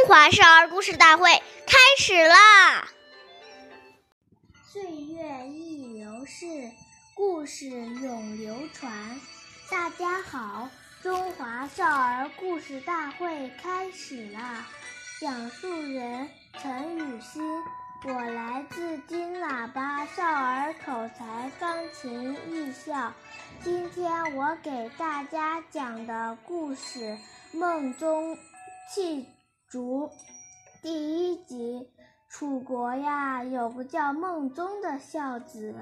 中华少儿故事大会开始啦！岁月易流逝，故事永流传。大家好，中华少儿故事大会开始啦！讲述人陈雨欣，我来自金喇叭少儿口才钢琴艺校。今天我给大家讲的故事《梦中气竹》第一集。楚国呀，有个叫孟宗的孝子，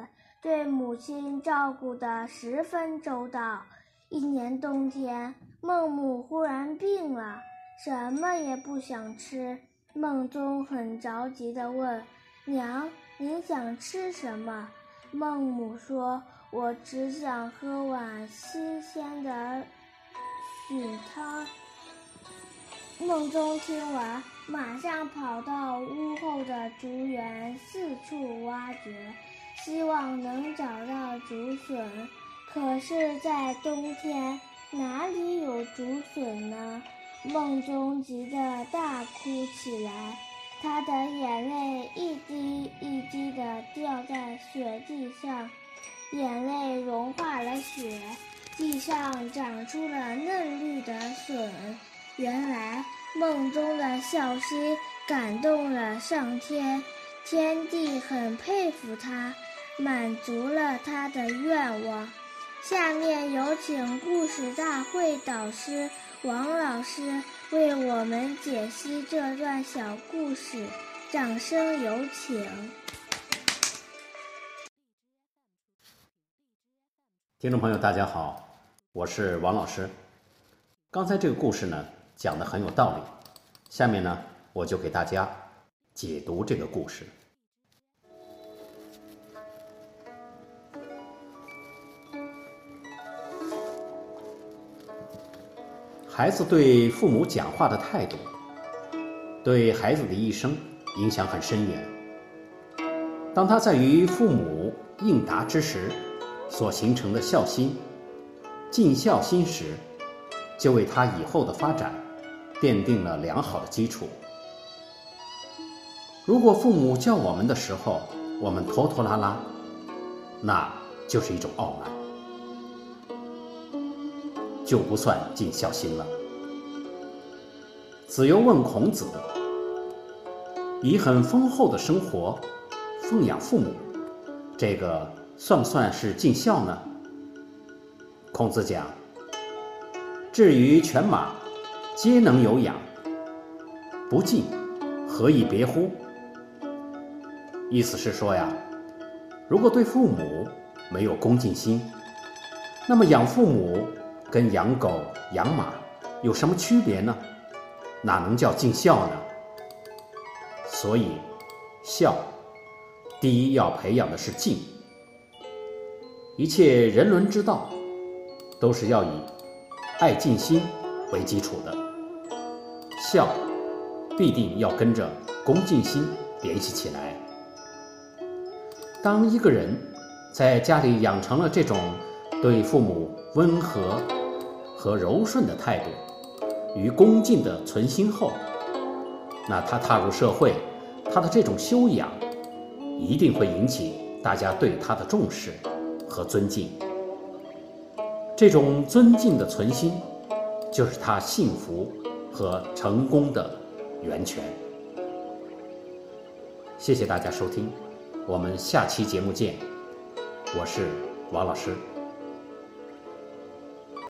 对母亲照顾得十分周到。一年冬天，孟母忽然病了，什么也不想吃。孟宗很着急地问：“娘，您想吃什么？”孟母说：“我只想喝碗新鲜的菌汤。”梦中听完，马上跑到屋后的竹园，四处挖掘，希望能找到竹笋。可是，在冬天，哪里有竹笋呢？梦中急得大哭起来，他的眼泪一滴一滴地掉在雪地上，眼泪融化了雪，地上长出了嫩绿的笋。原来梦中的孝心感动了上天，天帝很佩服他，满足了他的愿望。下面有请故事大会导师王老师为我们解析这段小故事，掌声有请。听众朋友，大家好，我是王老师。刚才这个故事呢？讲的很有道理，下面呢，我就给大家解读这个故事。孩子对父母讲话的态度，对孩子的一生影响很深远。当他在与父母应答之时，所形成的孝心、尽孝心时，就为他以后的发展。奠定了良好的基础。如果父母叫我们的时候，我们拖拖拉拉，那就是一种傲慢，就不算尽孝心了。子游问孔子：“以很丰厚的生活奉养父母，这个算不算是尽孝呢？”孔子讲：“至于犬马。”皆能有养，不敬，何以别乎？意思是说呀，如果对父母没有恭敬心，那么养父母跟养狗、养马有什么区别呢？哪能叫尽孝呢？所以，孝，第一要培养的是敬。一切人伦之道，都是要以爱敬心为基础的。孝必定要跟着恭敬心联系起来。当一个人在家里养成了这种对父母温和和柔顺的态度与恭敬的存心后，那他踏入社会，他的这种修养一定会引起大家对他的重视和尊敬。这种尊敬的存心，就是他幸福。和成功的源泉。谢谢大家收听，我们下期节目见。我是王老师。